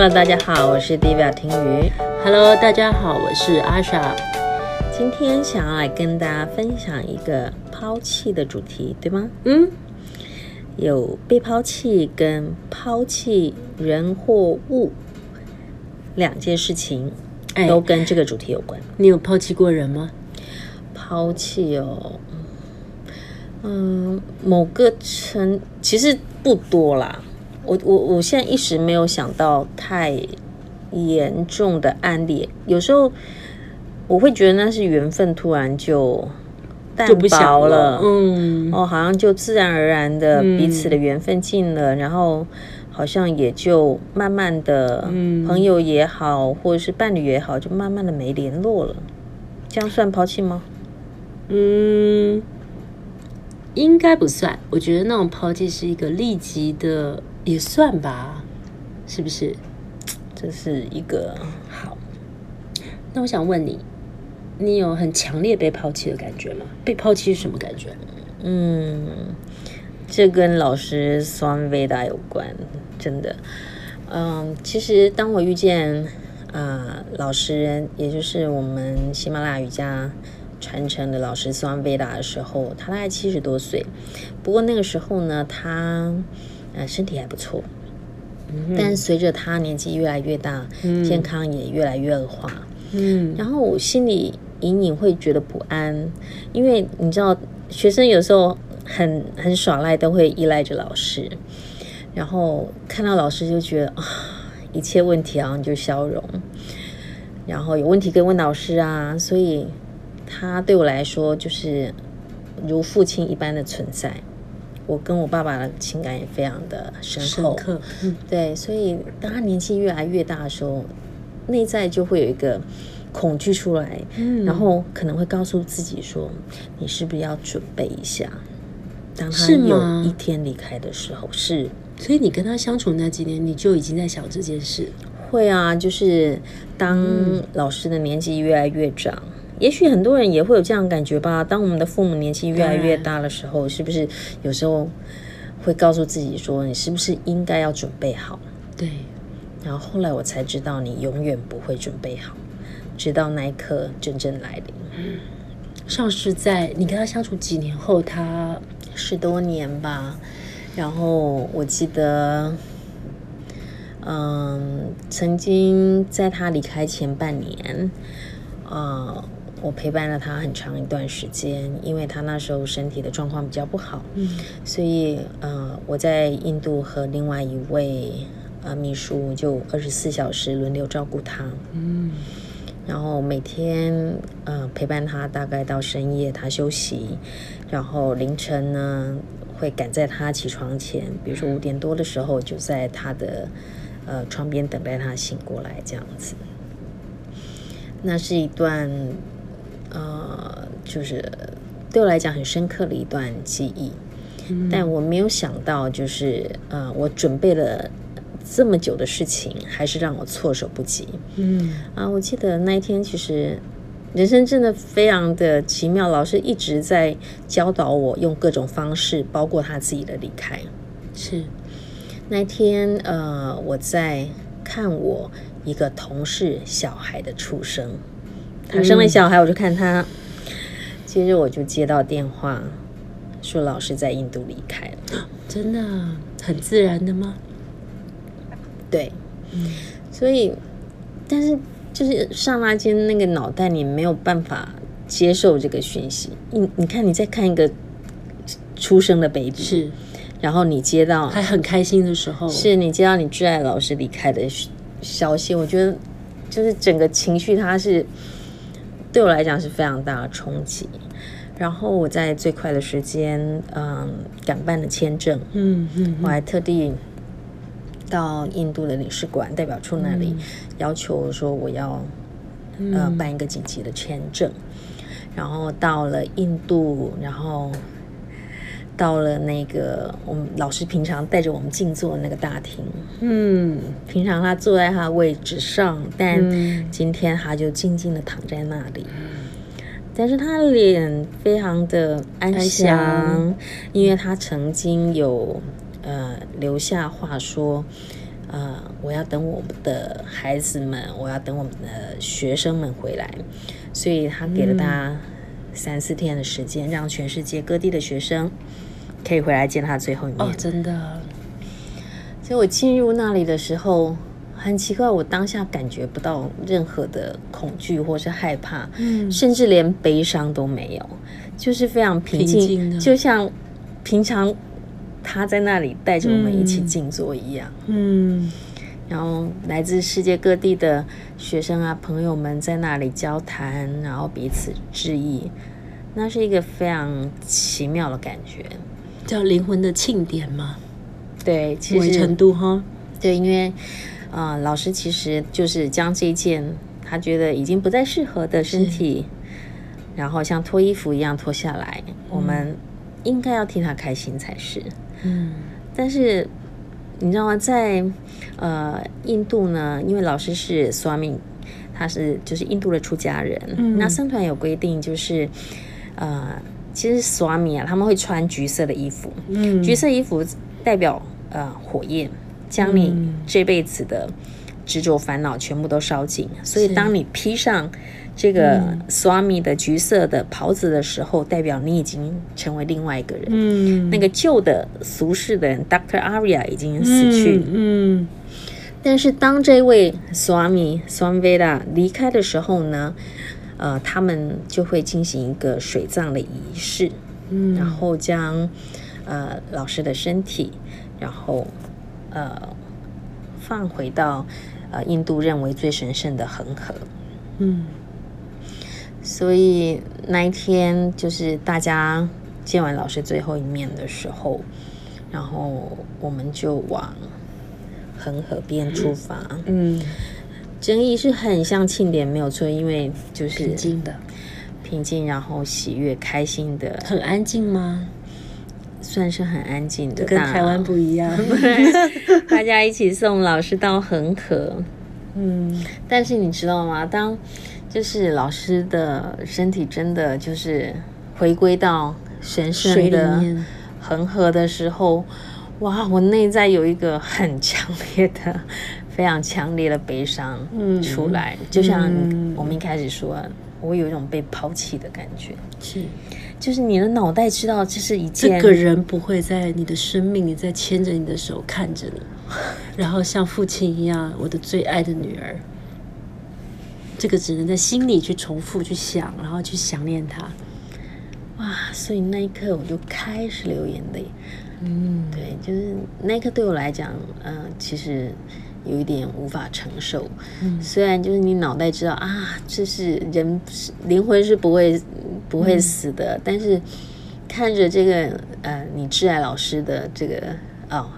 Hello，大家好，我是 Divya 听雨。Hello，大家好，我是阿莎。今天想要来跟大家分享一个抛弃的主题，对吗？嗯，有被抛弃跟抛弃人或物两件事情，都跟这个主题有关。你有抛弃过人吗？抛弃哦，嗯，某个层其实不多啦。我我我现在一时没有想到太严重的案例，有时候我会觉得那是缘分突然就淡薄了，了嗯，哦，好像就自然而然的彼此的缘分尽了，嗯、然后好像也就慢慢的，朋友也好，嗯、或者是伴侣也好，就慢慢的没联络了，这样算抛弃吗？嗯，应该不算，我觉得那种抛弃是一个立即的。也算吧，是不是？这是一个好。那我想问你，你有很强烈被抛弃的感觉吗？被抛弃是什么感觉？嗯，这跟老师 Swami Veda 有关，真的。嗯，其实当我遇见啊、呃、老师，也就是我们喜马拉雅瑜伽传承的老师 Swami Veda 的时候，他大概七十多岁。不过那个时候呢，他。呃，身体还不错，嗯、但随着他年纪越来越大，嗯、健康也越来越恶化。嗯，然后我心里隐隐会觉得不安，因为你知道，学生有时候很很耍赖，都会依赖着老师，然后看到老师就觉得啊，一切问题好像就消融，然后有问题可以问老师啊，所以他对我来说就是如父亲一般的存在。我跟我爸爸的情感也非常的深厚，深刻，嗯，对，所以当他年纪越来越大的时候，内在就会有一个恐惧出来，嗯，然后可能会告诉自己说：“你是不是要准备一下？”当他有一天离开的时候，是，是，所以你跟他相处那几年，你就已经在想这件事。会啊，就是当老师的年纪越来越长。也许很多人也会有这样感觉吧。当我们的父母年纪越来越大的时候，是不是有时候会告诉自己说：“你是不是应该要准备好？”对。然后后来我才知道，你永远不会准备好，直到那一刻真正来临。嗯。上次在你跟他相处几年后，他十多年吧。然后我记得，嗯，曾经在他离开前半年，啊、嗯。我陪伴了他很长一段时间，因为他那时候身体的状况比较不好，嗯，所以呃，我在印度和另外一位呃秘书就二十四小时轮流照顾他，嗯，然后每天呃陪伴他大概到深夜他休息，然后凌晨呢会赶在他起床前，比如说五点多的时候就在他的呃床边等待他醒过来这样子，那是一段。呃，就是对我来讲很深刻的一段记忆，嗯、但我没有想到，就是呃，我准备了这么久的事情，还是让我措手不及。嗯啊，我记得那一天，其实人生真的非常的奇妙，老师一直在教导我用各种方式，包括他自己的离开。是那天，呃，我在看我一个同事小孩的出生。他生了小孩，我就看他。接着我就接到电话，说老师在印度离开了。真的很自然的吗？对，嗯，所以，但是就是上拉间，那个脑袋你没有办法接受这个讯息。你你看，你在看一个出生的 baby，是，然后你接到还很开心的时候，是你接到你挚爱老师离开的消息，我觉得就是整个情绪它是。对我来讲是非常大的冲击，然后我在最快的时间，嗯，赶办了签证，嗯嗯，嗯我还特地到印度的领事馆代表处那里，要求说我要，嗯、呃，办一个紧急的签证，然后到了印度，然后。到了那个我们老师平常带着我们静坐的那个大厅，嗯，平常他坐在他的位置上，但今天他就静静的躺在那里，嗯、但是他脸非常的安详，安详，因为他曾经有呃留下话说，呃，我要等我们的孩子们，我要等我们的学生们回来，所以他给了大家三四天的时间，让全世界各地的学生可以回来见他最后一面。哦，真的。所以我进入那里的时候，很奇怪，我当下感觉不到任何的恐惧或是害怕，嗯，甚至连悲伤都没有，就是非常平静，平静就像平常。他在那里带着我们一起静坐一样，嗯，嗯，然后来自世界各地的学生啊朋友们在那里交谈，然后彼此致意，那是一个非常奇妙的感觉，叫灵魂的庆典嘛？对，其实程度哈，对，因为啊、呃，老师其实就是将这件他觉得已经不再适合的身体，然后像脱衣服一样脱下来，嗯、我们应该要替他开心才是。嗯，但是你知道吗？在呃印度呢，因为老师是 Swami，他是就是印度的出家人。嗯，那僧团有规定，就是呃，其实 Swami 啊，他们会穿橘色的衣服。嗯，橘色衣服代表呃火焰，将你这辈子的执着烦恼全部都烧尽。所以当你披上。这个 Swami 的橘色的袍子的时候，代表你已经成为另外一个人。嗯，那个旧的俗世的人 Dr. Arya 已经死去。嗯，嗯，但是当这位 Swami Swamveda 离开的时候呢，呃，他们就会进行一个水葬的仪式。嗯，然后将呃老师的身体，然后呃放回到呃印度认为最神圣的恒河。嗯。所以那一天就是大家见完老师最后一面的时候，然后我们就往恒河边出发。嗯，整个仪式很像庆典，没有错，因为就是平静的，平静，然后喜悦、开心的。很安静吗？算是很安静的，跟台湾不一样。大家一起送老师到恒河。嗯，但是你知道吗？当就是老师的身体真的就是回归到神圣的恒河的时候，哇！我内在有一个很强烈的、非常强烈的悲伤出来，嗯、就像我们一开始说，我有一种被抛弃的感觉。是，就是你的脑袋知道这是一件，这个人不会在你的生命里再牵着你的手看着你，然后像父亲一样，我的最爱的女儿。这个只能在心里去重复去想，然后去想念他。哇！所以那一刻我就开始流眼泪。嗯，对，就是那一刻对我来讲，嗯、呃，其实有一点无法承受。嗯，虽然就是你脑袋知道啊，这是人灵魂是不会不会死的，嗯、但是看着这个呃，你挚爱老师的这个哦。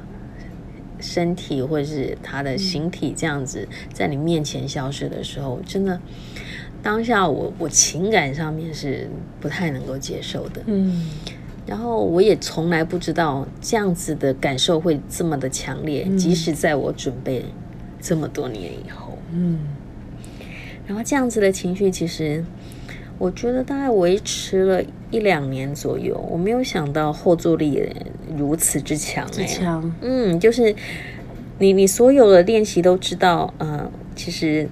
身体或者是他的形体这样子在你面前消失的时候，真的当下我我情感上面是不太能够接受的。嗯，然后我也从来不知道这样子的感受会这么的强烈，即使在我准备这么多年以后。嗯，然后这样子的情绪其实。我觉得大概维持了一两年左右，我没有想到后坐力如此之强，之强。嗯，就是你你所有的练习都知道，呃，其实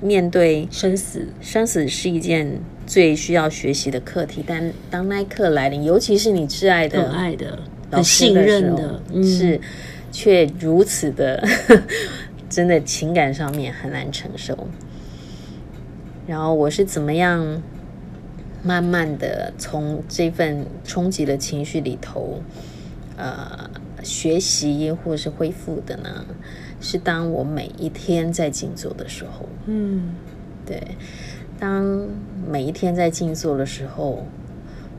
面对生死，生死是一件最需要学习的课题。但当那一刻来临，尤其是你挚爱的、爱的、很信任的，嗯、是却如此的，真的情感上面很难承受。然后我是怎么样？慢慢的从这份冲击的情绪里头，呃，学习或是恢复的呢，是当我每一天在静坐的时候，嗯，对，当每一天在静坐的时候，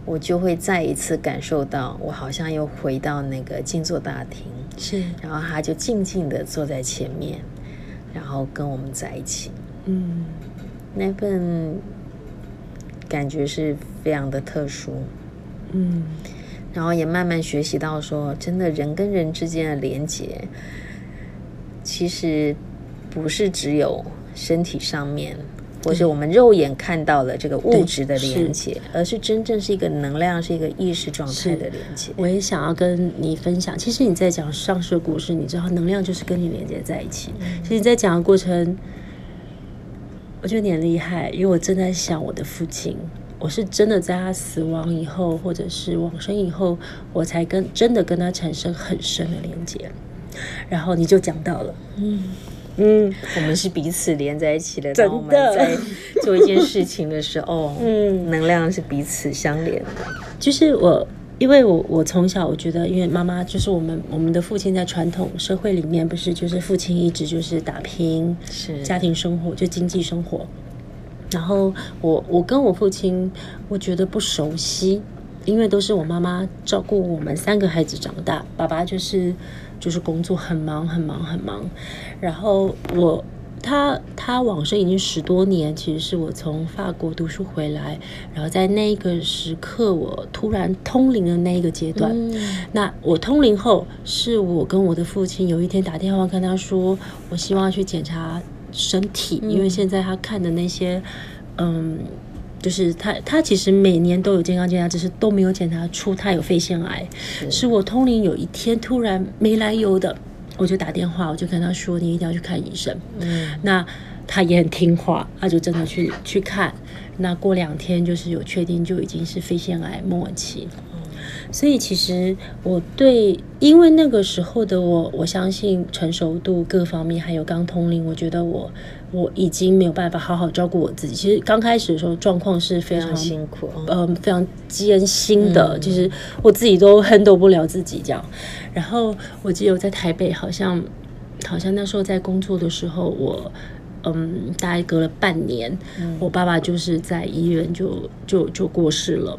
我就会再一次感受到，我好像又回到那个静坐大厅，是，然后他就静静的坐在前面，然后跟我们在一起，嗯，那份。感觉是非常的特殊，嗯，然后也慢慢学习到说，真的人跟人之间的连接，其实不是只有身体上面或是我们肉眼看到了这个物质的连接，是而是真正是一个能量，是一个意识状态的连接。我也想要跟你分享，其实你在讲上述故事，你知道能量就是跟你连接在一起。嗯、其实你在讲的过程，我觉得你很厉害，因为我正在想我的父亲，我是真的在他死亡以后，或者是往生以后，我才跟真的跟他产生很深的连接。然后你就讲到了，嗯。嗯，我们是彼此连在一起的。当我们在做一件事情的时候，嗯，能量是彼此相连的。就是我，因为我我从小我觉得，因为妈妈就是我们我们的父亲在传统社会里面不是就是父亲一直就是打拼，是家庭生活就经济生活。然后我我跟我父亲，我觉得不熟悉，因为都是我妈妈照顾我们三个孩子长大，爸爸就是。就是工作很忙很忙很忙，然后我他他往生已经十多年，其实是我从法国读书回来，然后在那个时刻我突然通灵的那一个阶段。嗯、那我通灵后，是我跟我的父亲有一天打电话跟他说，我希望去检查身体，嗯、因为现在他看的那些，嗯。就是他，他其实每年都有健康检查，只是都没有检查出他有肺腺癌。是，我通灵有一天突然没来由的，我就打电话，我就跟他说：“你一定要去看医生。”嗯，那他也很听话，他就真的去去看。那过两天就是有确定，就已经是肺腺癌末期。所以其实我对，因为那个时候的我，我相信成熟度各方面，还有刚通灵，我觉得我我已经没有办法好好照顾我自己。其实刚开始的时候状况是非常，辛苦，嗯、呃，非常艰辛的。其实、嗯、我自己都 handle 不了自己这样。然后我记得我在台北，好像好像那时候在工作的时候，我。嗯，大概隔了半年，嗯、我爸爸就是在医院就就就过世了。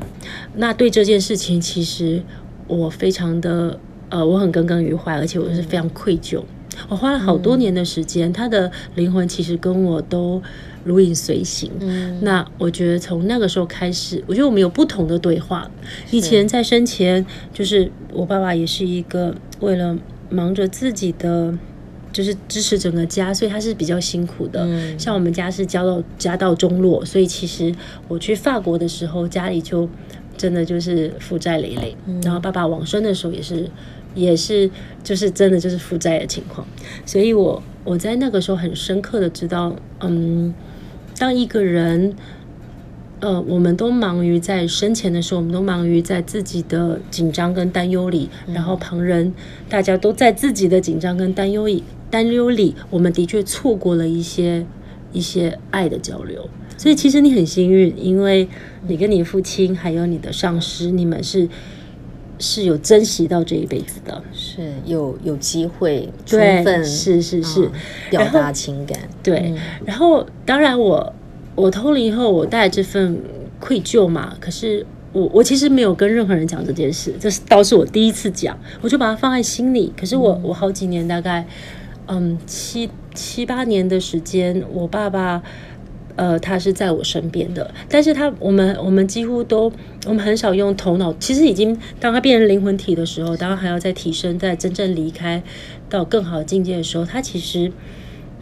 那对这件事情，其实我非常的呃，我很耿耿于怀，而且我是非常愧疚。嗯、我花了好多年的时间，嗯、他的灵魂其实跟我都如影随形。嗯、那我觉得从那个时候开始，我觉得我们有不同的对话。以前在生前，就是我爸爸也是一个为了忙着自己的。就是支持整个家，所以他是比较辛苦的。嗯、像我们家是家到家道中落，所以其实我去法国的时候，家里就真的就是负债累累。嗯、然后爸爸往生的时候也是，也是就是真的就是负债的情况。所以我我在那个时候很深刻的知道，嗯，当一个人，呃，我们都忙于在生前的时候，我们都忙于在自己的紧张跟担忧里，嗯、然后旁人大家都在自己的紧张跟担忧里。担忧里，我们的确错过了一些一些爱的交流，所以其实你很幸运，因为你跟你父亲还有你的上司，你们是是有珍惜到这一辈子的，是有有机会充分是是是、嗯、表达情感，对。然后当然我我通了以后，我带这份愧疚嘛，可是我我其实没有跟任何人讲这件事，这是倒是我第一次讲，我就把它放在心里。可是我、嗯、我好几年大概。嗯，七七八年的时间，我爸爸，呃，他是在我身边的，但是他，我们，我们几乎都，我们很少用头脑。其实已经，当他变成灵魂体的时候，当然还要再提升，在真正离开到更好的境界的时候，他其实，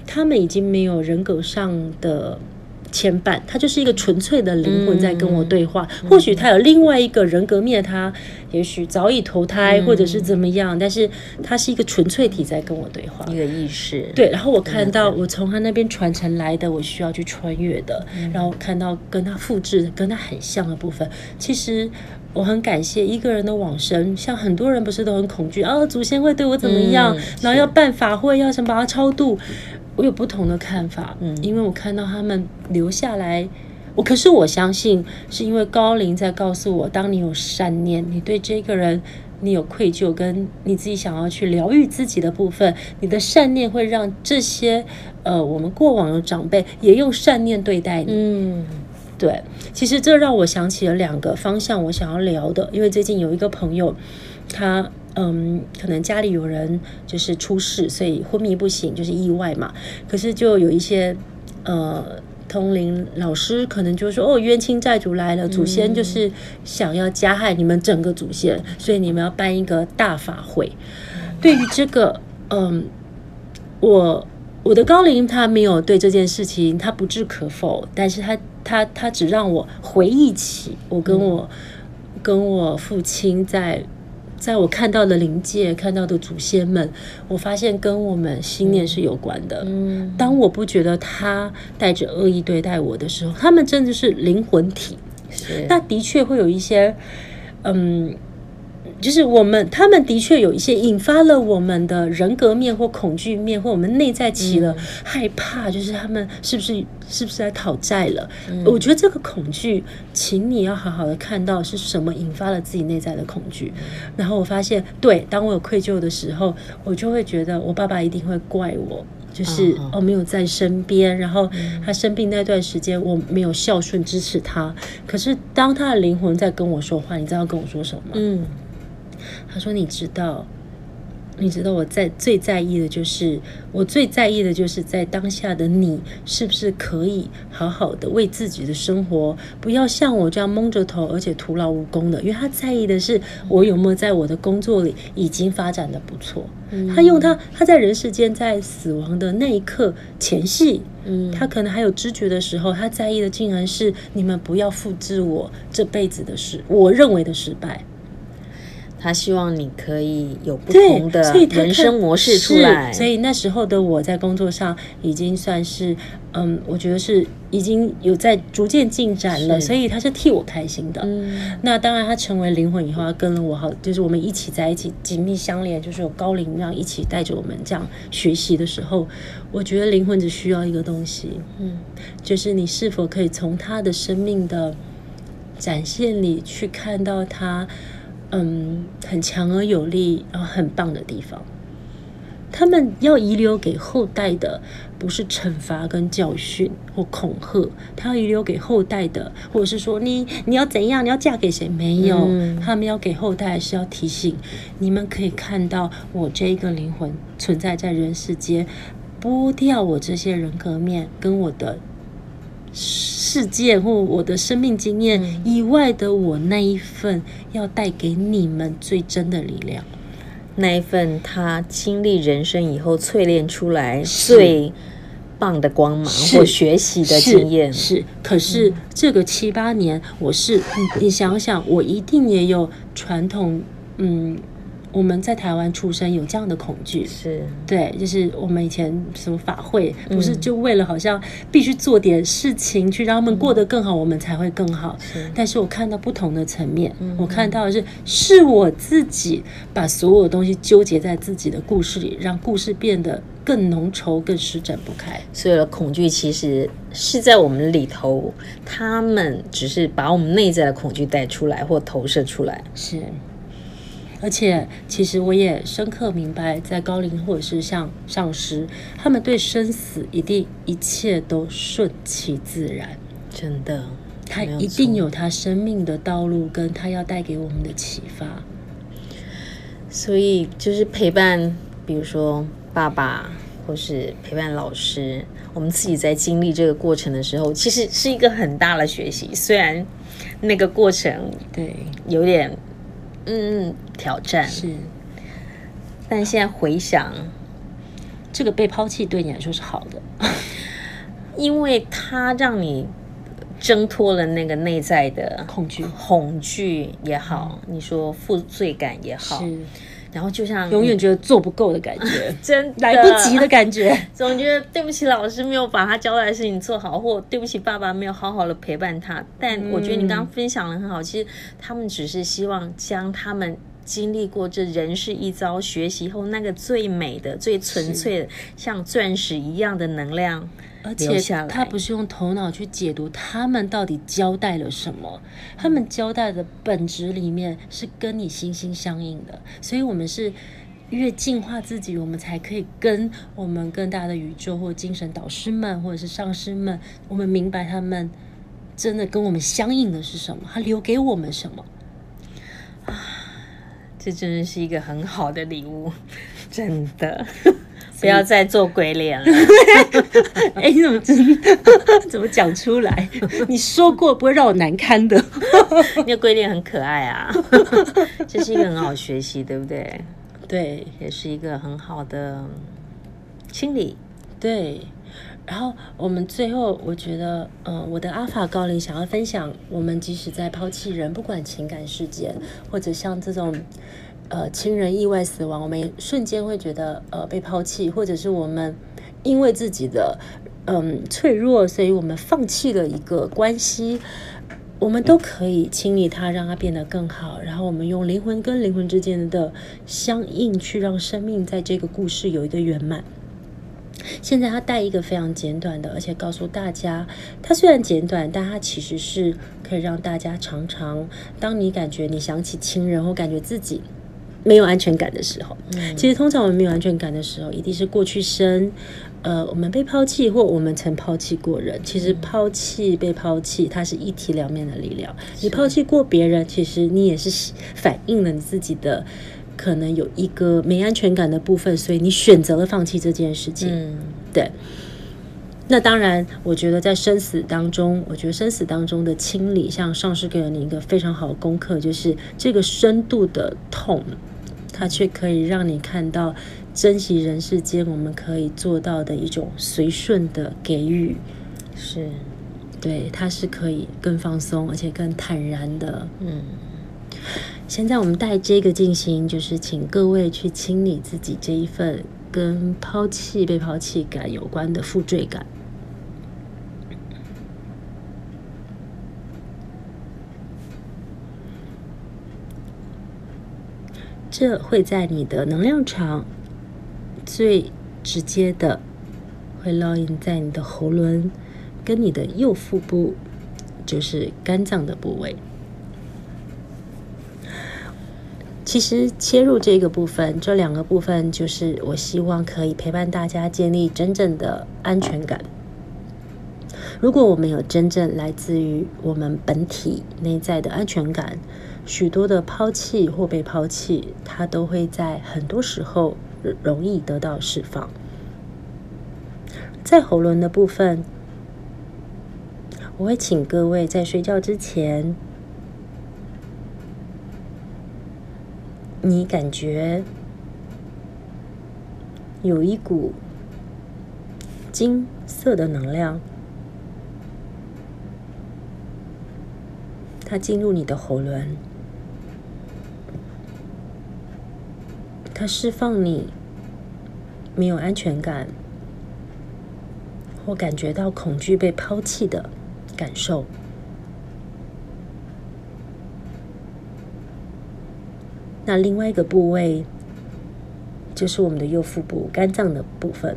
他们已经没有人格上的。牵绊，他就是一个纯粹的灵魂在跟我对话。嗯、或许他有另外一个人格面，他也许早已投胎，或者是怎么样，嗯、但是他是一个纯粹体在跟我对话，一个意识。对，然后我看到我从他那边传承来的，我需要去穿越的，嗯、然后看到跟他复制、跟他很像的部分。其实我很感谢一个人的往生，像很多人不是都很恐惧啊，祖先会对我怎么样，嗯、然后要办法会，要想把他超度。我有不同的看法，嗯，因为我看到他们留下来，我可是我相信是因为高龄在告诉我，当你有善念，你对这个人你有愧疚，跟你自己想要去疗愈自己的部分，你的善念会让这些呃我们过往的长辈也用善念对待你，嗯，对，其实这让我想起了两个方向，我想要聊的，因为最近有一个朋友，他。嗯，可能家里有人就是出事，所以昏迷不醒，就是意外嘛。可是就有一些呃通灵老师可能就说哦，冤亲债主来了，祖先就是想要加害你们整个祖先，所以你们要办一个大法会。对于这个，嗯，我我的高龄他没有对这件事情他不置可否，但是他他他只让我回忆起我跟我、嗯、跟我父亲在。在我看到的灵界，看到的祖先们，我发现跟我们信念是有关的。嗯，当我不觉得他带着恶意对待我的时候，他们真的是灵魂体。是，那的确会有一些，嗯。就是我们，他们的确有一些引发了我们的人格面或恐惧面，或我们内在起了害怕，就是他们是不是是不是来讨债了？嗯。我觉得这个恐惧，请你要好好的看到是什么引发了自己内在的恐惧。然后我发现，对，当我有愧疚的时候，我就会觉得我爸爸一定会怪我，就是哦没有在身边，然后他生病那段时间我没有孝顺支持他。可是当他的灵魂在跟我说话，你知道跟我说什么吗？嗯。他说：“你知道，你知道我在最在意的就是，我最在意的就是在当下的你是不是可以好好的为自己的生活，不要像我这样蒙着头，而且徒劳无功的。因为他在意的是我有没有在我的工作里已经发展的不错。嗯、他用他他在人世间在死亡的那一刻前戏，嗯，他可能还有知觉的时候，他在意的竟然是你们不要复制我这辈子的事，我认为的失败。”他希望你可以有不同的人生模式出来，所以，那时候的我在工作上已经算是，嗯，我觉得是已经有在逐渐进展了，所以他是替我开心的。嗯，那当然，他成为灵魂以后，他跟了我好，就是我们一起在一起紧密相连，就是有高灵让一起带着我们这样学习的时候，我觉得灵魂只需要一个东西，嗯，就是你是否可以从他的生命的展现里去看到他。嗯，很强而有力，然后很棒的地方。他们要遗留给后代的，不是惩罚跟教训或恐吓，他要遗留给后代的，或者是说你你要怎样，你要嫁给谁？没有，嗯、他们要给后代是要提醒你们，可以看到我这一个灵魂存在在人世间，剥掉我这些人格面跟我的。事件或我的生命经验以外的我那一份，要带给你们最真的力量，那一份他经历人生以后淬炼出来最棒的光芒或学习的经验。是。是，可是这个七八年，我是你想想，我一定也有传统，嗯。我们在台湾出生，有这样的恐惧，是对，就是我们以前什么法会，不是就为了好像必须做点事情去让他们过得更好，我们才会更好。是，但是我看到不同的层面，我看到的是，是我自己把所有东西纠结在自己的故事里，让故事变得更浓稠、更施展不开。所有的恐惧其实是在我们里头，他们只是把我们内在的恐惧带出来或投射出来。是。而且，其实我也深刻明白，在高龄或者是像上师，他们对生死一定一切都顺其自然，真的，他一定有他生命的道路，跟他要带给我们的启发。所以，就是陪伴，比如说爸爸，或是陪伴老师，我们自己在经历这个过程的时候，其实是一个很大的学习。虽然那个过程对有点。嗯，挑战。是，但现在回想，这个被抛弃对你来说是好的，因为它让你挣脱了那个内在的恐惧，恐惧也好，嗯、你说负罪感也好。然后就像永远觉得做不够的感觉，真来不及的感觉，总觉得对不起老师没有把他交代的事情做好，或对不起爸爸没有好好的陪伴他。但我觉得你刚刚分享的很好，其实他们只是希望将他们经历过这人世一遭学习后那个最美的、最纯粹的，像钻石一样的能量。而且他不是用头脑去解读他们到底交代了什么，他们交代的本质里面是跟你心心相印的，所以我们是越净化自己，我们才可以跟我们更大的宇宙或精神导师们或者是上师们，我们明白他们真的跟我们相应的是什么，他留给我们什么。啊，这真的是一个很好的礼物，真的。不要再做鬼脸了！哎、欸，你怎么真怎么讲出来？你说过不会让我难堪的。你的鬼脸很可爱啊，这是一个很好学习，对不对？对，也是一个很好的清理。对。然后我们最后，我觉得，呃，我的阿法高灵想要分享，我们即使在抛弃人，不管情感事件，或者像这种，呃，亲人意外死亡，我们也瞬间会觉得，呃，被抛弃，或者是我们因为自己的，嗯，脆弱，所以我们放弃了一个关系，我们都可以清理它，让它变得更好。然后我们用灵魂跟灵魂之间的相应，去让生命在这个故事有一个圆满。现在他带一个非常简短的，而且告诉大家，它虽然简短，但它其实是可以让大家常常，当你感觉你想起亲人或感觉自己没有安全感的时候，嗯，其实通常我们没有安全感的时候，一定是过去生，呃，我们被抛弃或我们曾抛弃过人。其实抛弃被抛弃，它是一体两面的力量。你抛弃过别人，其实你也是反映了你自己的。可能有一个没安全感的部分，所以你选择了放弃这件事情。嗯，对。那当然，我觉得在生死当中，我觉得生死当中的清理，像上师给了你一个非常好的功课，就是这个深度的痛，它却可以让你看到珍惜人世间我们可以做到的一种随顺的给予。是，对，它是可以更放松，而且更坦然的。嗯。现在我们带这个进行，就是请各位去清理自己这一份跟抛弃、被抛弃感有关的负罪感。这会在你的能量场最直接的会烙印在你的喉轮跟你的右腹部，就是肝脏的部位。其实切入这个部分，这两个部分就是我希望可以陪伴大家建立真正的安全感。如果我们有真正来自于我们本体内在的安全感，许多的抛弃或被抛弃，它都会在很多时候容易得到释放。在喉轮的部分，我会请各位在睡觉之前。你感觉有一股金色的能量，它进入你的喉轮，它释放你没有安全感或感觉到恐惧被抛弃的感受。那另外一个部位，就是我们的右腹部肝脏的部分，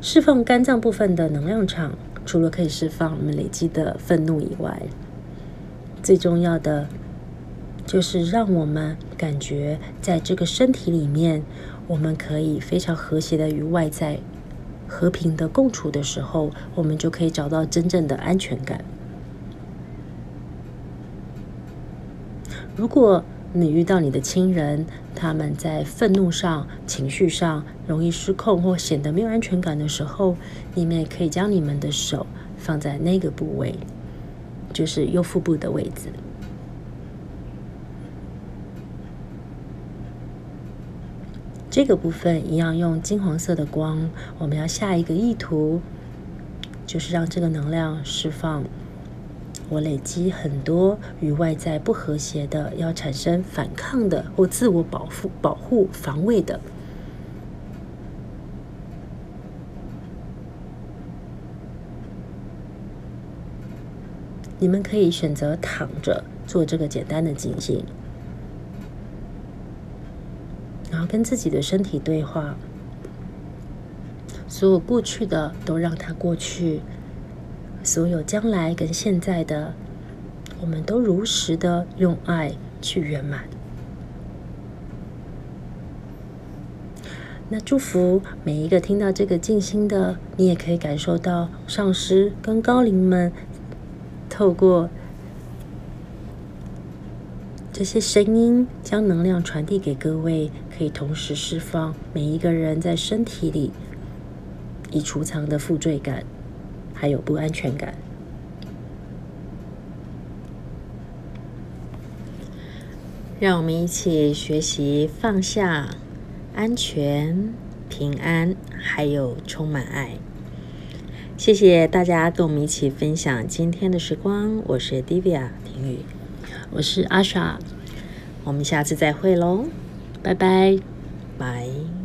释放肝脏部分的能量场，除了可以释放我们累积的愤怒以外，最重要的就是让我们感觉在这个身体里面，我们可以非常和谐的与外在和平的共处的时候，我们就可以找到真正的安全感。如果你遇到你的亲人，他们在愤怒上、情绪上容易失控或显得没有安全感的时候，你们也可以将你们的手放在那个部位，就是右腹部的位置。这个部分一样用金黄色的光，我们要下一个意图，就是让这个能量释放。我累积很多与外在不和谐的，要产生反抗的或自我保护、保护防卫的。你们可以选择躺着做这个简单的进行，然后跟自己的身体对话，所有过去的都让它过去。所有将来跟现在的，我们都如实的用爱去圆满。那祝福每一个听到这个静心的，你也可以感受到上师跟高龄们透过这些声音，将能量传递给各位，可以同时释放每一个人在身体里已储藏的负罪感。还有不安全感。让我们一起学习放下安全平安，还有充满爱。谢谢大家跟我们一起分享今天的时光。我是 Divya 婷雨，我是阿莎，我们下次再会喽，拜拜，拜。